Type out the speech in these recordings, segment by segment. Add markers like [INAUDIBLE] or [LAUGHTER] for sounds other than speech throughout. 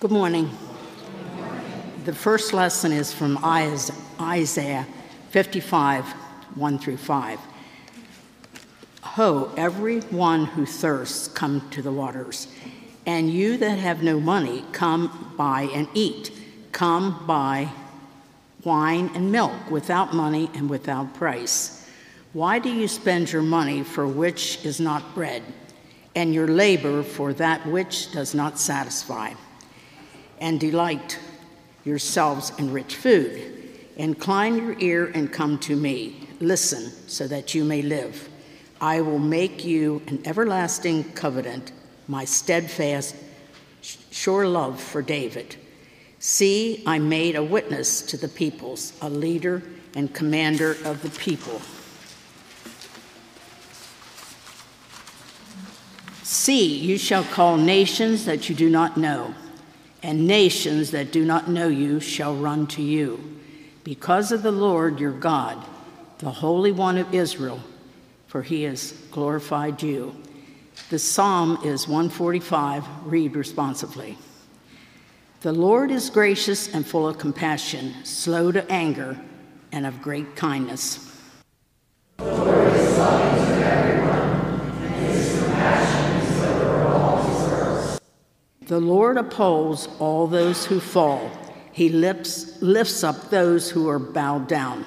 Good morning. The first lesson is from Isaiah 55, 1 through 5. Ho, every one who thirsts, come to the waters. And you that have no money, come buy and eat. Come buy wine and milk without money and without price. Why do you spend your money for which is not bread, and your labor for that which does not satisfy? And delight yourselves in rich food. Incline your ear and come to me. Listen so that you may live. I will make you an everlasting covenant, my steadfast, sure love for David. See, I made a witness to the peoples, a leader and commander of the people. See, you shall call nations that you do not know and nations that do not know you shall run to you. Because of the Lord your God, the Holy One of Israel, for he has glorified you. The psalm is 145. Read responsively. The Lord is gracious and full of compassion, slow to anger, and of great kindness. The Lord upholds all those who fall. He lifts, lifts up those who are bowed down.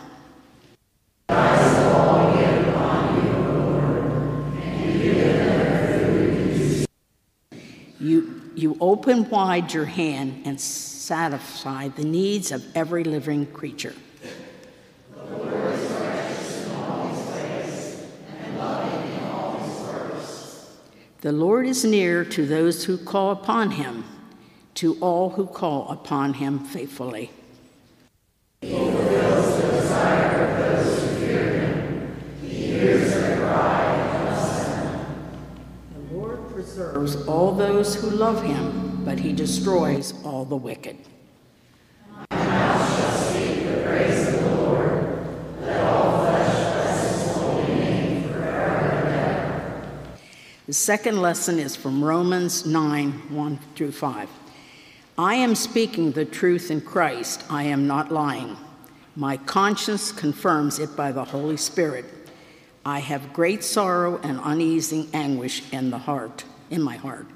You, you open wide your hand and satisfy the needs of every living creature. The Lord is near to those who call upon him, to all who call upon him faithfully. Preserves all those who love him, but he destroys all the wicked. The second lesson is from Romans 9 1 through 5. I am speaking the truth in Christ, I am not lying. My conscience confirms it by the Holy Spirit. I have great sorrow and uneasy anguish in the heart, in my heart.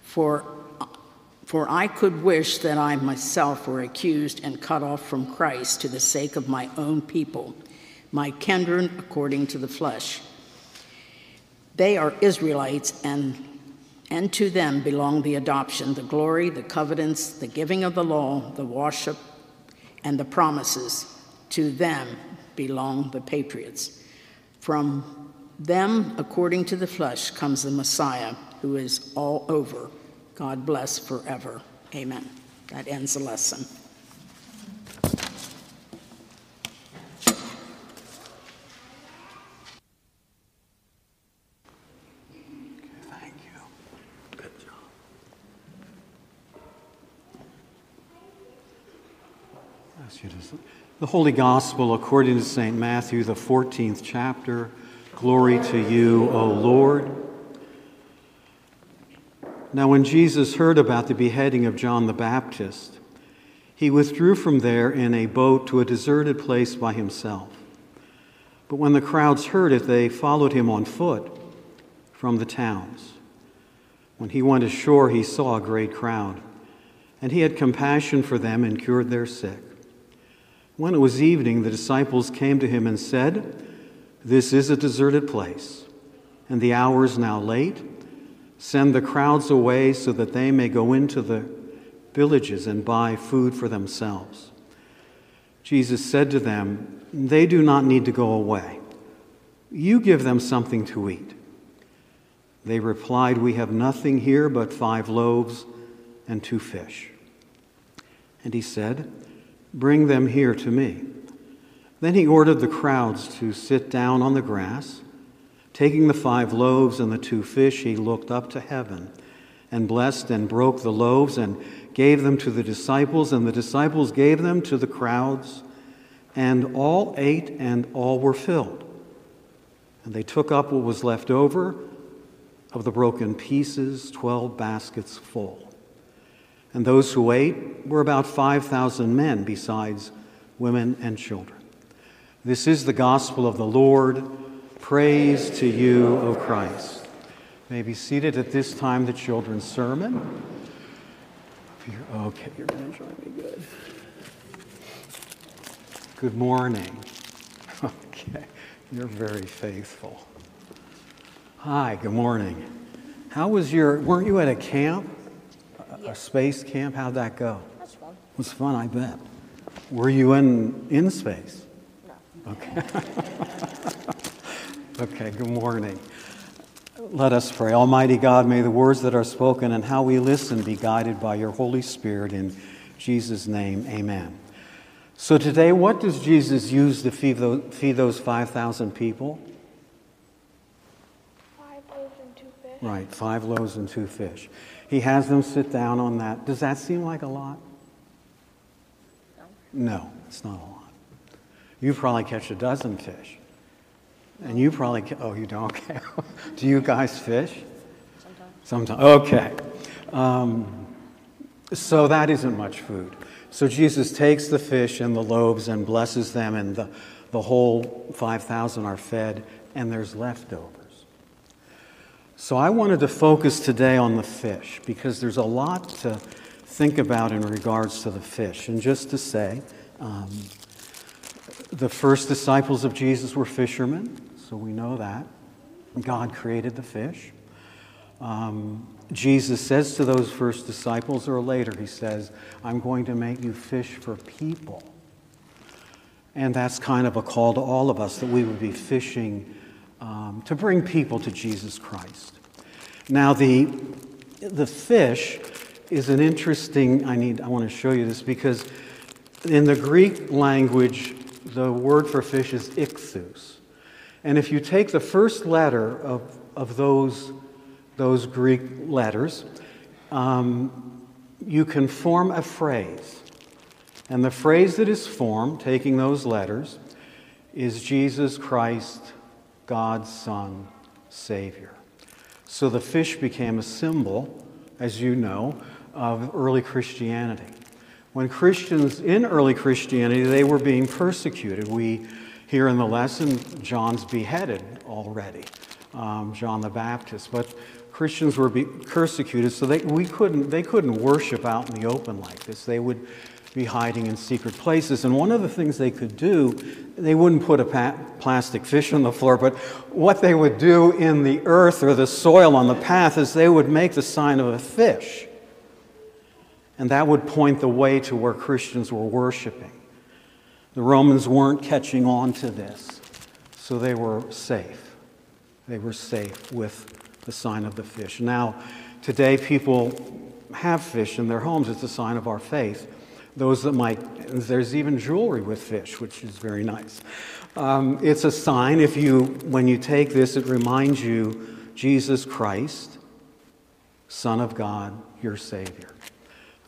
For for I could wish that I myself were accused and cut off from Christ to the sake of my own people, my kindred according to the flesh. They are Israelites, and, and to them belong the adoption, the glory, the covenants, the giving of the law, the worship, and the promises. To them belong the patriots. From them, according to the flesh, comes the Messiah, who is all over. God bless forever. Amen. That ends the lesson. The Holy Gospel according to St. Matthew, the 14th chapter. Glory to you, O Lord. Now, when Jesus heard about the beheading of John the Baptist, he withdrew from there in a boat to a deserted place by himself. But when the crowds heard it, they followed him on foot from the towns. When he went ashore, he saw a great crowd, and he had compassion for them and cured their sick. When it was evening, the disciples came to him and said, This is a deserted place, and the hour is now late. Send the crowds away so that they may go into the villages and buy food for themselves. Jesus said to them, They do not need to go away. You give them something to eat. They replied, We have nothing here but five loaves and two fish. And he said, Bring them here to me. Then he ordered the crowds to sit down on the grass. Taking the five loaves and the two fish, he looked up to heaven and blessed and broke the loaves and gave them to the disciples, and the disciples gave them to the crowds. And all ate, and all were filled. And they took up what was left over of the broken pieces, twelve baskets full. And those who ate were about 5,000 men, besides women and children. This is the gospel of the Lord. Praise to you, O Christ. may be seated at this time, the children's sermon. Okay, you're going to join me. Good. Good morning. [LAUGHS] Okay, you're very faithful. Hi, good morning. How was your, weren't you at a camp? A, space camp? How'd that go? That's fun. It was fun, I bet. Were you in, in space? No. Okay. [LAUGHS] okay, good morning. Let us pray. Almighty God, may the words that are spoken and how we listen be guided by your Holy Spirit. In Jesus' name, amen. So, today, what does Jesus use to feed those, feed those 5,000 people? Five loaves and two fish. Right, five loaves and two fish. He has them sit down on that. Does that seem like a lot? No. It's not a lot. You probably catch a dozen fish. And you probably, ca- oh, you don't? [LAUGHS] Okay. Do you guys fish? Sometimes. Sometimes. Okay. Um, so that isn't much food. So Jesus takes the fish and the loaves and blesses them, and the, the whole 5,000 are fed, and there's leftovers. So I wanted to focus today on the fish because there's a lot to think about in regards to the fish. And just to say, um, the first disciples of Jesus were fishermen, so we know that. God created the fish. Um, Jesus says to those first disciples, or later, he says, I'm going to make you fish for people. And that's kind of a call to all of us that we would be fishing um, to bring people to Jesus Christ. Now, the, the fish is an interesting, I need, I want to show you this because in the Greek language, the word for fish is ichthus. And if you take the first letter of, of those, those Greek letters, um, you can form a phrase. And the phrase that is formed, taking those letters, is Jesus Christ, God's Son, Savior. So the fish became a symbol, as you know, of early Christianity. When Christians in early Christianity, they were being persecuted. We hear in the lesson, John's beheaded already, um, John the Baptist. But Christians were persecuted, so they, we couldn't, they couldn't worship out in the open like this. They would be hiding in secret places. And one of the things they could do, they wouldn't put a pa- plastic fish on the floor, but what they would do in the earth or the soil on the path is they would make the sign of a fish. And that would point the way to where Christians were worshiping. The Romans weren't catching on to this, so they were safe. They were safe with the sign of the fish. Now, today people have fish in their homes. It's a sign of our faith. Those that might, there's even jewelry with fish, which is very nice. Um, it's a sign. If you, when you take this, it reminds you Jesus Christ, Son of God, your Savior.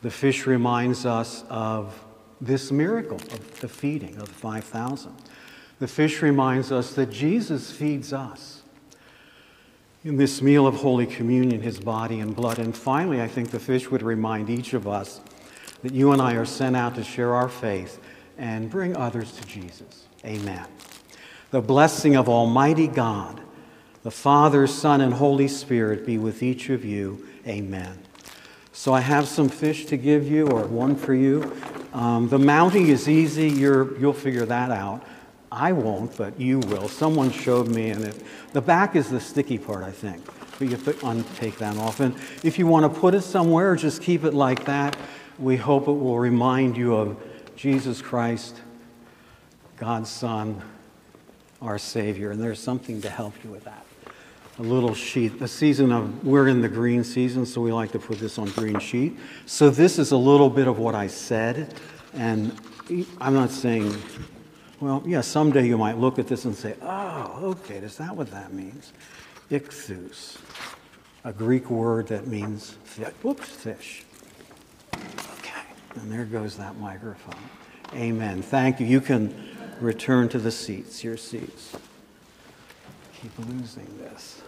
The fish reminds us of this miracle of the feeding of the 5,000. The fish reminds us that Jesus feeds us in this meal of Holy Communion, his body and blood. And finally, I think the fish would remind each of us that you and I are sent out to share our faith and bring others to Jesus. Amen. The blessing of Almighty God, the Father, Son, and Holy Spirit be with each of you. Amen. So I have some fish to give you, or one for you. Um, the mounting is easy. You're, you'll figure that out. I won't, but you will. Someone showed me, and it, the back is the sticky part, I think. But you have to untake that off. And if you want to put it somewhere, just keep it like that. We hope it will remind you of Jesus Christ, God's Son, our Savior. And there's something to help you with that. A little sheet. The season of, we're in the green season, so we like to put this on green sheet. So this is a little bit of what I said. And I'm not saying, well, yeah, someday you might look at this and say, oh, okay, is that what that means? Ichthus, a Greek word that means, whoops, fish. Okay, and there goes that microphone. Amen. Thank you. You can return to the seats, your seats. Keep losing this.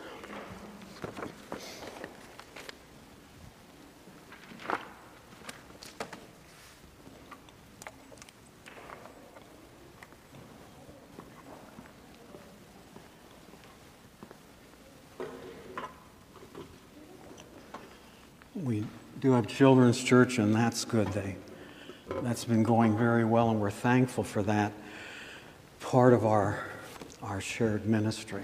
We do have children's church, and that's good. They, that's been going very well, and we're thankful for that part of our, our shared ministry.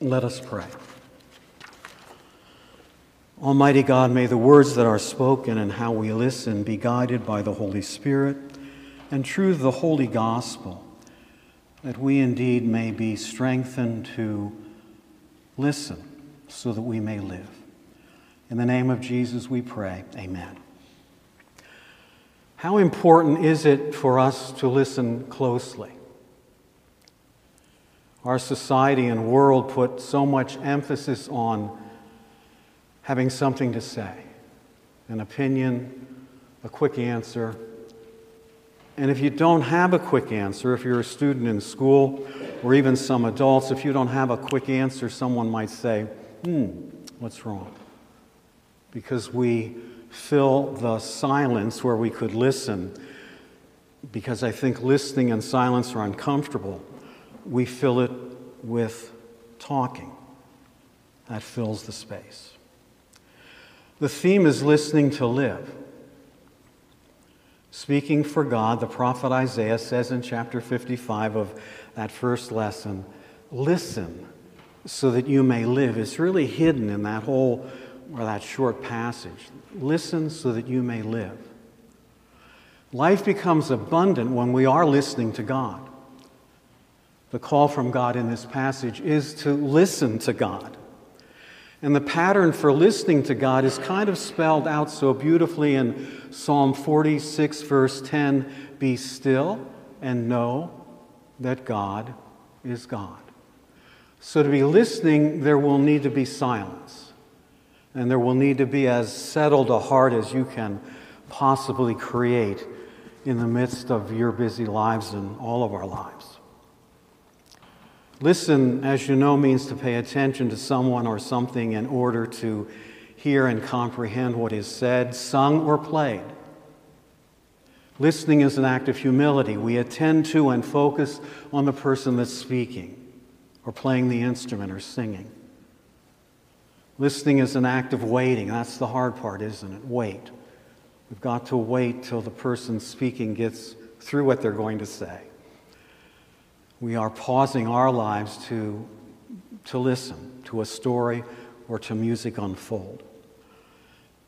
Let us pray. Almighty God, may the words that are spoken and how we listen be guided by the Holy Spirit and true the Holy Gospel, that we indeed may be strengthened to listen so that we may live. In the name of Jesus we pray. Amen. How important is it for us to listen closely? Our society and world put so much emphasis on having something to say, an opinion, a quick answer. And if you don't have a quick answer, if you're a student in school, or even some adults, if you don't have a quick answer, someone might say, hmm, what's wrong? Because we fill the silence where we could listen, because I think listening and silence are uncomfortable we fill it with talking. That fills the space. The theme is listening to live. Speaking for God, the prophet Isaiah says in chapter 55 of that first lesson, listen so that you may live. It's really hidden in that whole or that short passage. Listen so that you may live. Life becomes abundant when we are listening to God. The call from God in this passage is to listen to God. And the pattern for listening to God is kind of spelled out so beautifully in Psalm 46, verse 10 Be still and know that God is God. So, to be listening, there will need to be silence. And there will need to be as settled a heart as you can possibly create in the midst of your busy lives and all of our lives. Listen, as you know, means to pay attention to someone or something in order to hear and comprehend what is said, sung, or played. Listening is an act of humility. We attend to and focus on the person that's speaking or playing the instrument or singing. Listening is an act of waiting. That's the hard part, isn't it? Wait. We've got to wait till the person speaking gets through what they're going to say we are pausing our lives to, to listen to a story or to music unfold.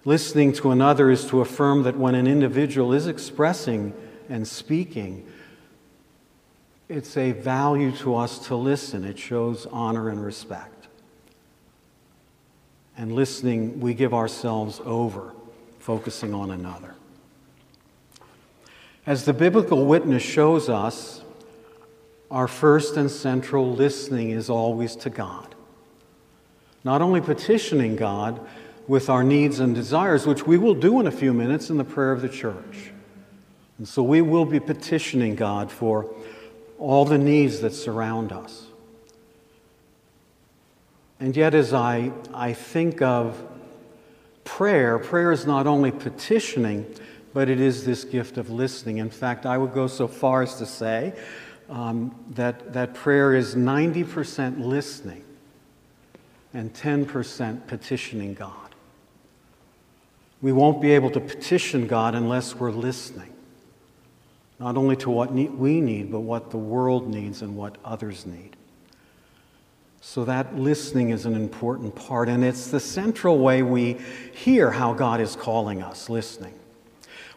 Listening to another is to affirm that when an individual is expressing and speaking, it's a value to us to listen. It shows honor and respect. And listening, we give ourselves over, focusing on another. As the biblical witness shows us, our first and central listening is always to God. Not only petitioning God with our needs and desires, which we will do in a few minutes in the prayer of the church. And so we will be petitioning God for all the needs that surround us. And yet, as I, I think of prayer, prayer is not only petitioning, but it is this gift of listening. In fact, I would go so far as to say um, that, that prayer is 90% listening and 10% petitioning God. We won't be able to petition God unless we're listening, not only to what we need, but what the world needs and what others need. So, that listening is an important part, and it's the central way we hear how God is calling us listening.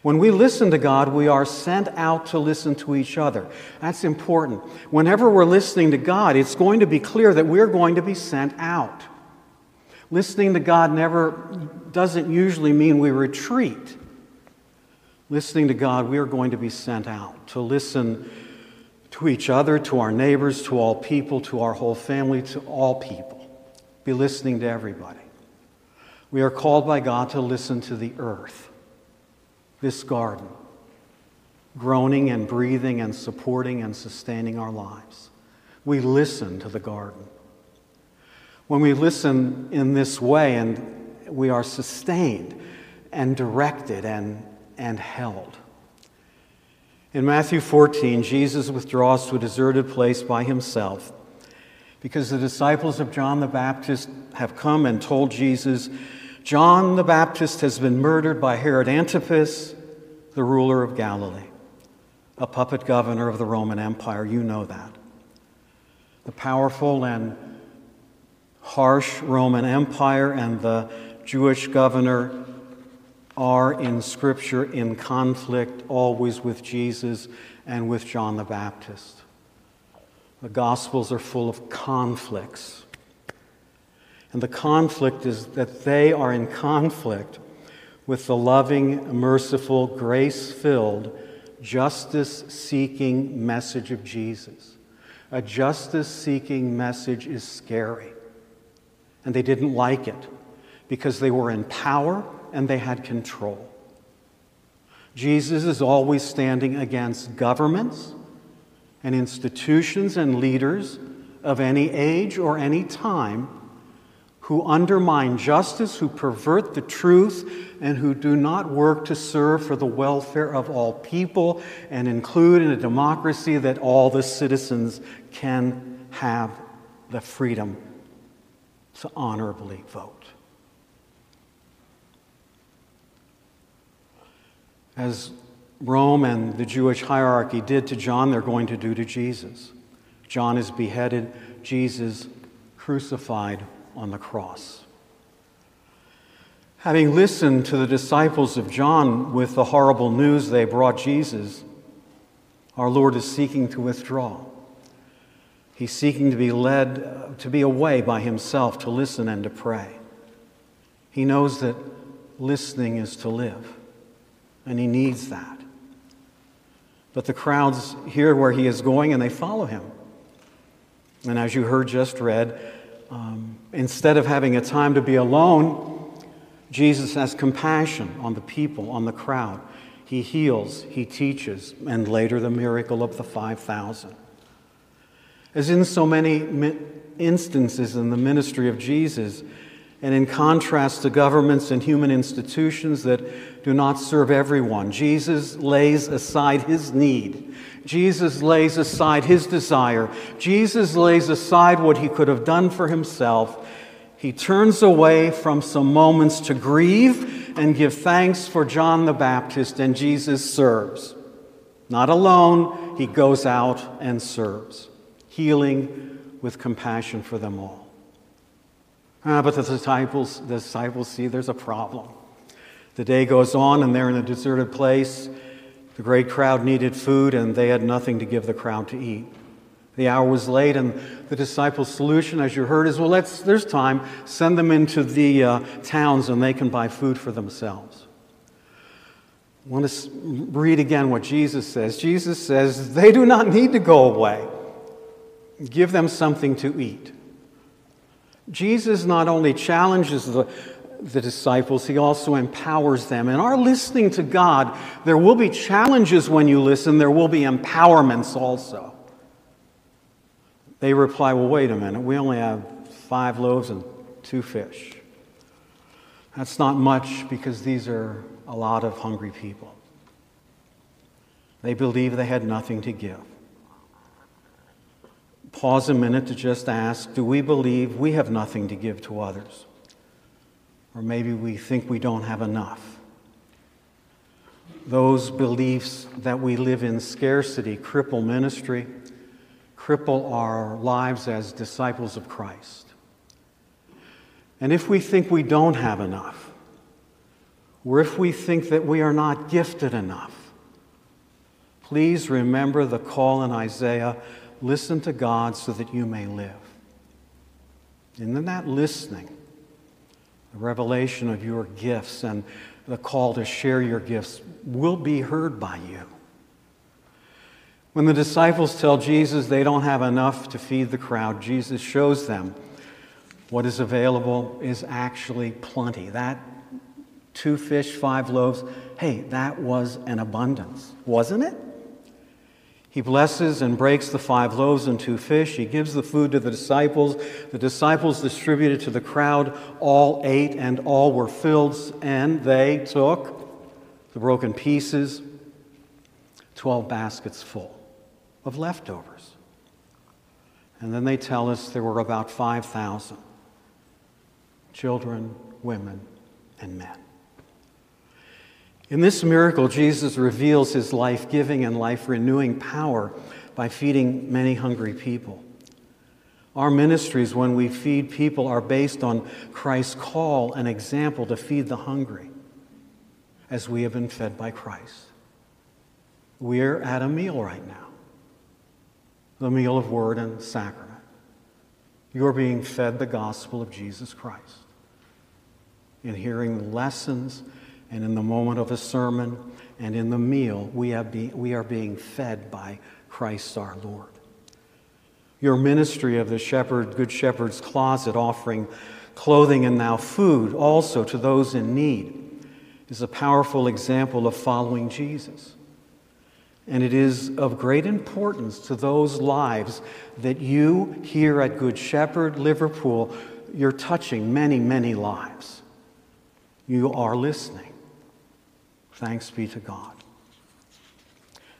When we listen to God, we are sent out to listen to each other. That's important. Whenever we're listening to God, it's going to be clear that we're going to be sent out. Listening to God never doesn't usually mean we retreat. Listening to God, we are going to be sent out to listen to each other, to our neighbors, to all people, to our whole family, to all people. Be listening to everybody. We are called by God to listen to the earth this garden, groaning and breathing and supporting and sustaining our lives. We listen to the garden. When we listen in this way and we are sustained and directed and, and held. In Matthew 14, Jesus withdraws to a deserted place by himself because the disciples of John the Baptist have come and told Jesus, John the Baptist has been murdered by Herod Antipas, the ruler of Galilee, a puppet governor of the Roman Empire. You know that. The powerful and harsh Roman Empire and the Jewish governor are in Scripture in conflict always with Jesus and with John the Baptist. The Gospels are full of conflicts. And the conflict is that they are in conflict with the loving, merciful, grace filled, justice seeking message of Jesus. A justice seeking message is scary. And they didn't like it because they were in power and they had control. Jesus is always standing against governments and institutions and leaders of any age or any time who undermine justice, who pervert the truth, and who do not work to serve for the welfare of all people and include in a democracy that all the citizens can have the freedom to honorably vote. As Rome and the Jewish hierarchy did to John, they're going to do to Jesus. John is beheaded, Jesus crucified on the cross. Having listened to the disciples of John with the horrible news they brought Jesus, our Lord is seeking to withdraw. He's seeking to be led, to be away by himself, to listen and to pray. He knows that listening is to live and he needs that. But the crowds hear where he is going and they follow him. And as you heard just read, um, instead of having a time to be alone, Jesus has compassion on the people, on the crowd. He heals, he teaches, and later the miracle of the 5,000. As in so many instances in the ministry of Jesus, and in contrast to governments and human institutions that do not serve everyone, Jesus lays aside his need. Jesus lays aside his desire. Jesus lays aside what he could have done for himself. He turns away from some moments to grieve and give thanks for John the Baptist, and Jesus serves. Not alone, he goes out and serves, healing with compassion for them all. Ah, but the disciples, the disciples see there's a problem. The day goes on, and they're in a deserted place. The great crowd needed food, and they had nothing to give the crowd to eat. The hour was late, and the disciples' solution, as you heard, is well, let's, there's time. Send them into the uh, towns, and they can buy food for themselves. I want to read again what Jesus says. Jesus says, They do not need to go away. Give them something to eat. Jesus not only challenges the, the disciples, he also empowers them. In our listening to God, there will be challenges when you listen, there will be empowerments also. They reply, Well, wait a minute, we only have five loaves and two fish. That's not much because these are a lot of hungry people. They believe they had nothing to give pause a minute to just ask do we believe we have nothing to give to others? Or maybe we think we don't have enough. Those beliefs that we live in scarcity cripple ministry, cripple our lives as disciples of Christ. And if we think we don't have enough, or if we think that we are not gifted enough, please remember the call in Isaiah Listen to God so that you may live. And in that listening, the revelation of your gifts and the call to share your gifts will be heard by you. When the disciples tell Jesus they don't have enough to feed the crowd, Jesus shows them what is available is actually plenty. That two fish, five loaves, hey, that was an abundance, wasn't it? He blesses and breaks the five loaves and two fish. He gives the food to the disciples. The disciples distributed to the crowd. All ate and all were filled, and they took the broken pieces, 12 baskets full of leftovers. And then they tell us there were about 5,000 children, women, and men. In this miracle, Jesus reveals his life giving and life renewing power by feeding many hungry people. Our ministries, when we feed people, are based on Christ's call and example to feed the hungry, as we have been fed by Christ. We're at a meal right now the meal of word and sacrament. You're being fed the gospel of Jesus Christ. In hearing lessons and in the moment of a sermon and in the meal, we, have be, we are being fed by Christ our Lord. Your ministry of the shepherd, Good Shepherd's closet, offering clothing and now food also to those in need, is a powerful example of following Jesus. And it is of great importance to those lives that you here at Good Shepherd, Liverpool, you're touching many, many lives. You are listening. Thanks be to God.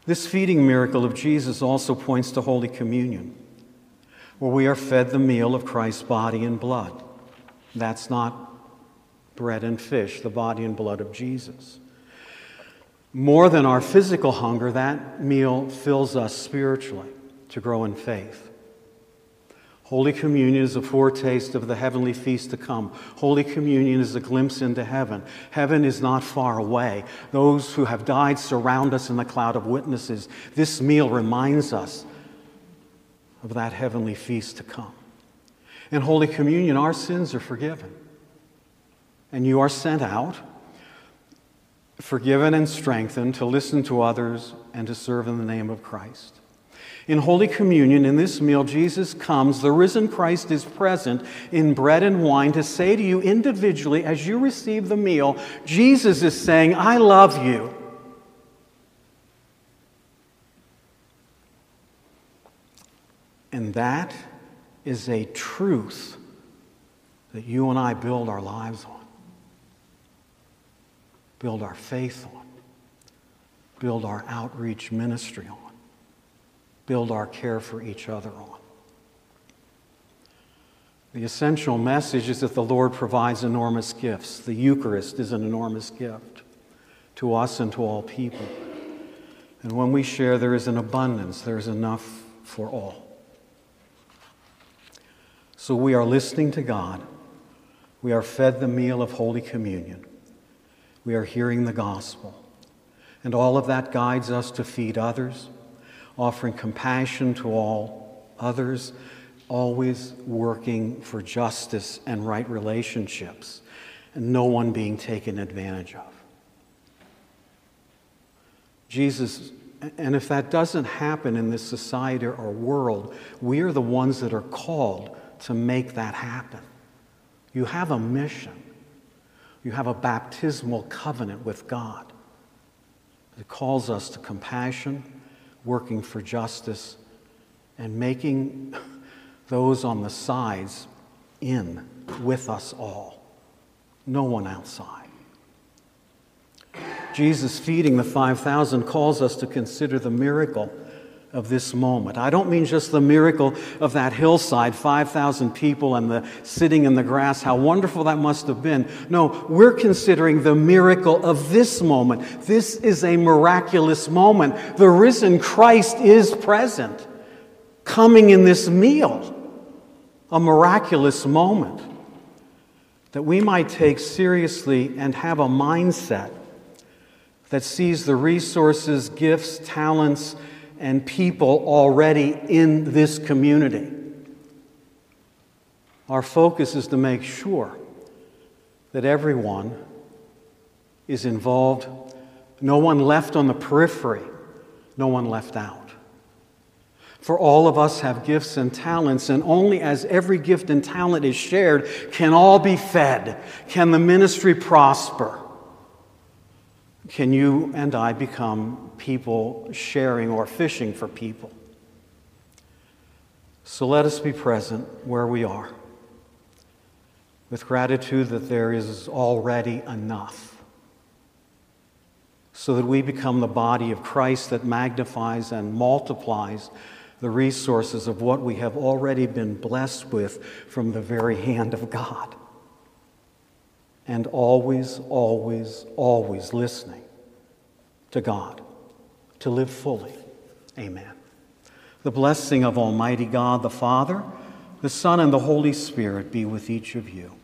This feeding miracle of Jesus also points to Holy Communion, where we are fed the meal of Christ's body and blood. That's not bread and fish, the body and blood of Jesus. More than our physical hunger, that meal fills us spiritually to grow in faith. Holy Communion is a foretaste of the heavenly feast to come. Holy Communion is a glimpse into heaven. Heaven is not far away. Those who have died surround us in the cloud of witnesses. This meal reminds us of that heavenly feast to come. In Holy Communion, our sins are forgiven. And you are sent out forgiven and strengthened to listen to others and to serve in the name of Christ. In Holy Communion, in this meal, Jesus comes, the risen Christ is present in bread and wine to say to you individually, as you receive the meal, Jesus is saying, I love you. And that is a truth that you and I build our lives on build our faith on, build our outreach ministry on, build our care for each other on. The essential message is that the Lord provides enormous gifts. The Eucharist is an enormous gift to us and to all people. And when we share, there is an abundance, there is enough for all. So we are listening to God. We are fed the meal of Holy Communion we are hearing the gospel. And all of that guides us to feed others, offering compassion to all others, always working for justice and right relationships, and no one being taken advantage of. Jesus, and if that doesn't happen in this society or world, we are the ones that are called to make that happen. You have a mission. You have a baptismal covenant with God. It calls us to compassion, working for justice, and making those on the sides in with us all. No one outside. Jesus feeding the 5,000 calls us to consider the miracle of this moment. I don't mean just the miracle of that hillside, 5,000 people and the sitting in the grass, how wonderful that must have been. No, we're considering the miracle of this moment. This is a miraculous moment. The risen Christ is present, coming in this meal. A miraculous moment that we might take seriously and have a mindset that sees the resources, gifts, talents, and people already in this community. Our focus is to make sure that everyone is involved, no one left on the periphery, no one left out. For all of us have gifts and talents, and only as every gift and talent is shared can all be fed, can the ministry prosper. Can you and I become people sharing or fishing for people? So let us be present where we are with gratitude that there is already enough so that we become the body of Christ that magnifies and multiplies the resources of what we have already been blessed with from the very hand of God. And always, always, always listening to God to live fully. Amen. The blessing of Almighty God, the Father, the Son, and the Holy Spirit be with each of you.